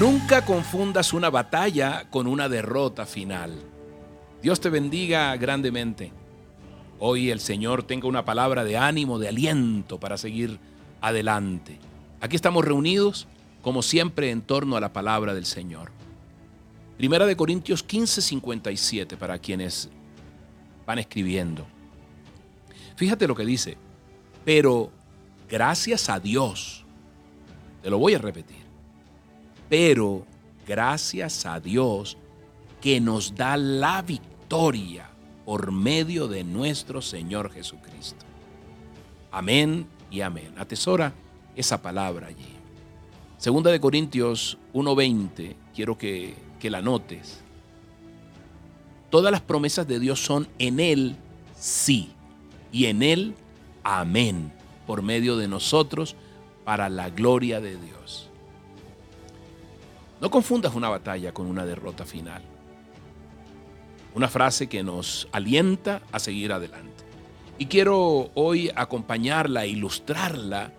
Nunca confundas una batalla con una derrota final. Dios te bendiga grandemente. Hoy el Señor tenga una palabra de ánimo, de aliento para seguir adelante. Aquí estamos reunidos, como siempre, en torno a la palabra del Señor. Primera de Corintios 15, 57, para quienes van escribiendo. Fíjate lo que dice, pero gracias a Dios, te lo voy a repetir, pero gracias a Dios que nos da la victoria por medio de nuestro Señor Jesucristo. Amén y amén. Atesora esa palabra allí. Segunda de Corintios 1:20, quiero que, que la notes. Todas las promesas de Dios son en Él sí y en Él amén, por medio de nosotros, para la gloria de Dios. No confundas una batalla con una derrota final. Una frase que nos alienta a seguir adelante. Y quiero hoy acompañarla, ilustrarla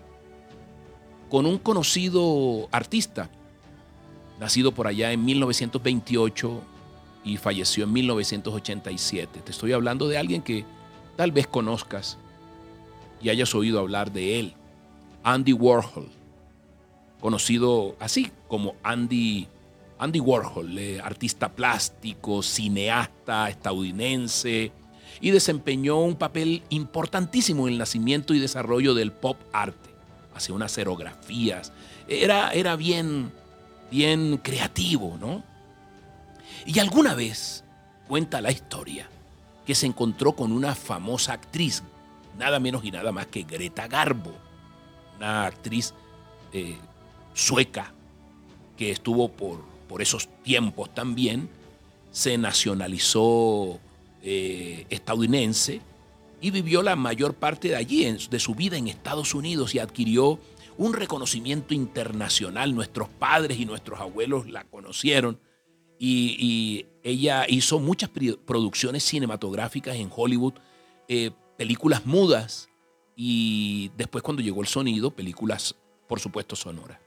con un conocido artista, nacido por allá en 1928 y falleció en 1987. Te estoy hablando de alguien que tal vez conozcas y hayas oído hablar de él, Andy Warhol, conocido así como Andy Andy Warhol, eh, artista plástico, cineasta estadounidense, y desempeñó un papel importantísimo en el nacimiento y desarrollo del pop arte. Hacía unas aerografías. Era, era bien, bien creativo, ¿no? Y alguna vez cuenta la historia que se encontró con una famosa actriz, nada menos y nada más que Greta Garbo, una actriz eh, sueca que estuvo por por esos tiempos también, se nacionalizó eh, estadounidense y vivió la mayor parte de allí, de su vida en Estados Unidos y adquirió un reconocimiento internacional. Nuestros padres y nuestros abuelos la conocieron y, ella hizo muchas producciones cinematográficas en Hollywood, eh, películas mudas y después cuando llegó el sonido, películas, por supuesto, sonoras.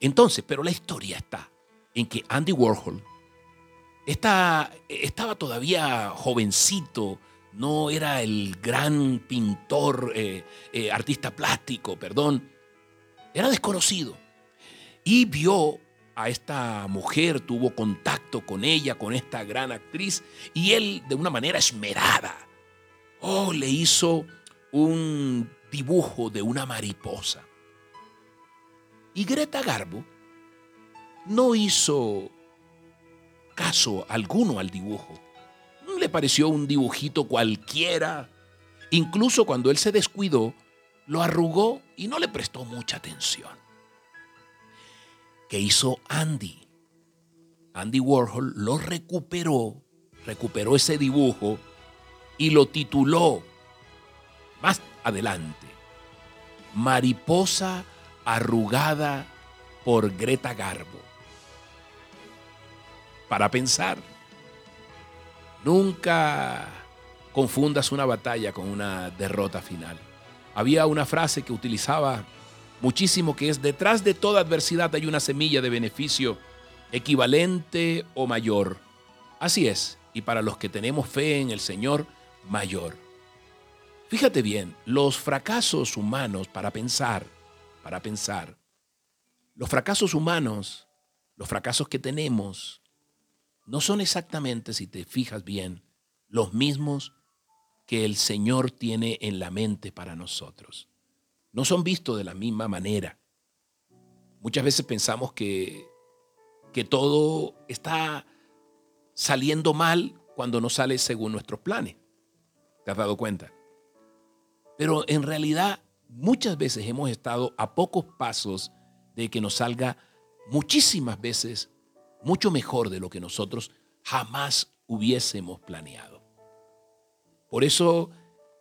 Entonces, pero la historia está en que Andy Warhol estaba todavía jovencito, no era el gran pintor, eh, eh, artista plástico, perdón, era desconocido. Y vio a esta mujer, tuvo contacto con ella, con esta gran actriz, y él de una manera esmerada, oh, le hizo un dibujo de una mariposa. Y Greta Garbo no hizo caso alguno al dibujo. Le pareció un dibujito cualquiera. Incluso cuando él se descuidó, lo arrugó y no le prestó mucha atención. ¿Qué hizo Andy? Andy Warhol lo recuperó, recuperó ese dibujo y lo tituló más adelante, Mariposa arrugada por Greta Garbo para pensar. Nunca confundas una batalla con una derrota final. Había una frase que utilizaba muchísimo que es, detrás de toda adversidad hay una semilla de beneficio equivalente o mayor. Así es, y para los que tenemos fe en el Señor, mayor. Fíjate bien, los fracasos humanos para pensar, para pensar, los fracasos humanos, los fracasos que tenemos, no son exactamente, si te fijas bien, los mismos que el Señor tiene en la mente para nosotros. No son vistos de la misma manera. Muchas veces pensamos que, que todo está saliendo mal cuando no sale según nuestros planes. ¿Te has dado cuenta? Pero en realidad muchas veces hemos estado a pocos pasos de que nos salga muchísimas veces mucho mejor de lo que nosotros jamás hubiésemos planeado. Por eso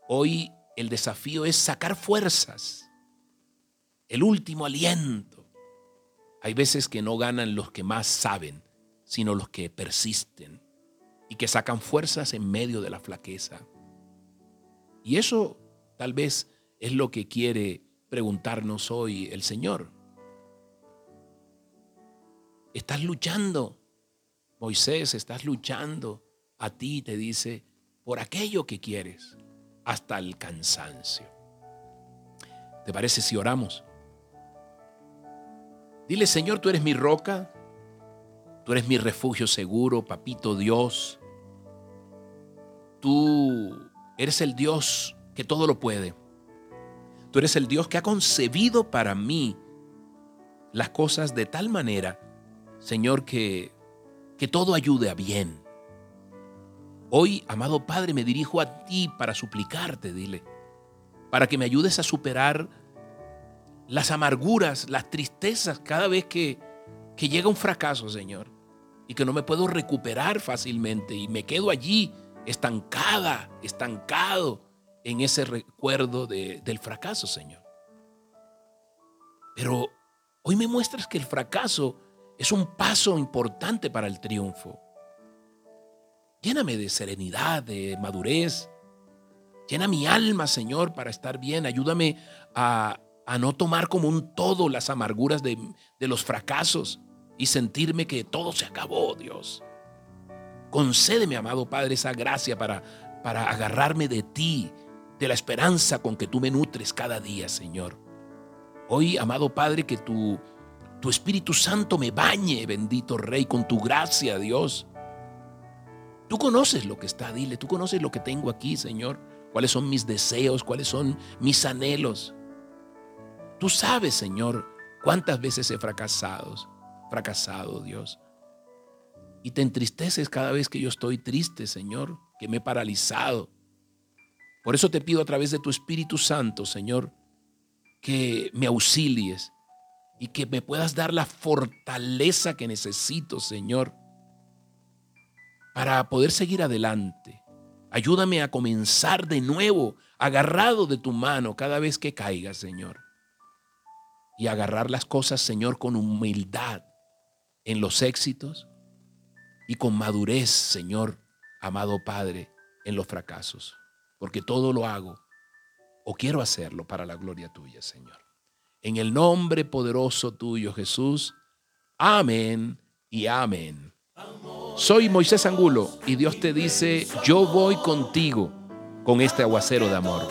hoy el desafío es sacar fuerzas, el último aliento. Hay veces que no ganan los que más saben, sino los que persisten y que sacan fuerzas en medio de la flaqueza. Y eso tal vez es lo que quiere preguntarnos hoy el Señor. estás luchando. Moisés, estás luchando. A ti te dice, por aquello que quieres, hasta el cansancio. ¿Te parece si oramos? Dile, Señor, tú eres mi roca, tú eres mi refugio seguro, papito Dios. Tú eres el Dios que todo lo puede. Tú eres el Dios que ha concebido para mí las cosas de tal manera, Señor, que, que todo ayude a bien. Hoy, amado Padre, me dirijo a ti para suplicarte, dile, para que me ayudes a superar las amarguras, las tristezas cada vez que, que llega un fracaso, Señor, y que no me puedo recuperar fácilmente y me quedo allí estancada, estancado en ese recuerdo del fracaso, Señor. Pero hoy me muestras que el fracaso es un paso importante para el triunfo. Lléname de serenidad, de madurez. Llena mi alma, Señor, para estar bien. Ayúdame a, no tomar como un todo las amarguras de, de los fracasos y sentirme que todo se acabó, Dios. Concédeme, amado Padre, esa gracia para, para agarrarme de ti, de la esperanza con que tú me nutres cada día, Señor. Hoy, amado Padre, que tu, tu Espíritu Santo me bañe, bendito Rey, con tu gracia, Dios. Tú conoces lo que está, dile, tú conoces lo que tengo aquí, Señor. Cuáles son mis deseos, cuáles son mis anhelos. Tú sabes, Señor, cuántas veces he fracasado, fracasado, Dios. Y te entristeces cada vez que yo estoy triste, Señor, que me he paralizado. Por eso te pido a través de tu Espíritu Santo, Señor, que me auxilies y que me puedas dar la fortaleza que necesito, Señor, para poder seguir adelante. Ayúdame a comenzar de nuevo, agarrado de tu mano cada vez que caiga, Señor. Y agarrar las cosas, Señor, con humildad en los éxitos y con madurez, Señor, amado Padre, en los fracasos porque todo lo hago o quiero hacerlo para la gloria tuya, Señor. En el nombre poderoso tuyo, Jesús. Amén y amén. Soy Moisés Angulo y Dios te dice, yo voy contigo con este aguacero de amor.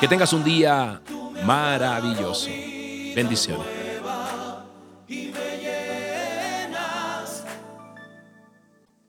Que tengas un día maravilloso. Bendiciones.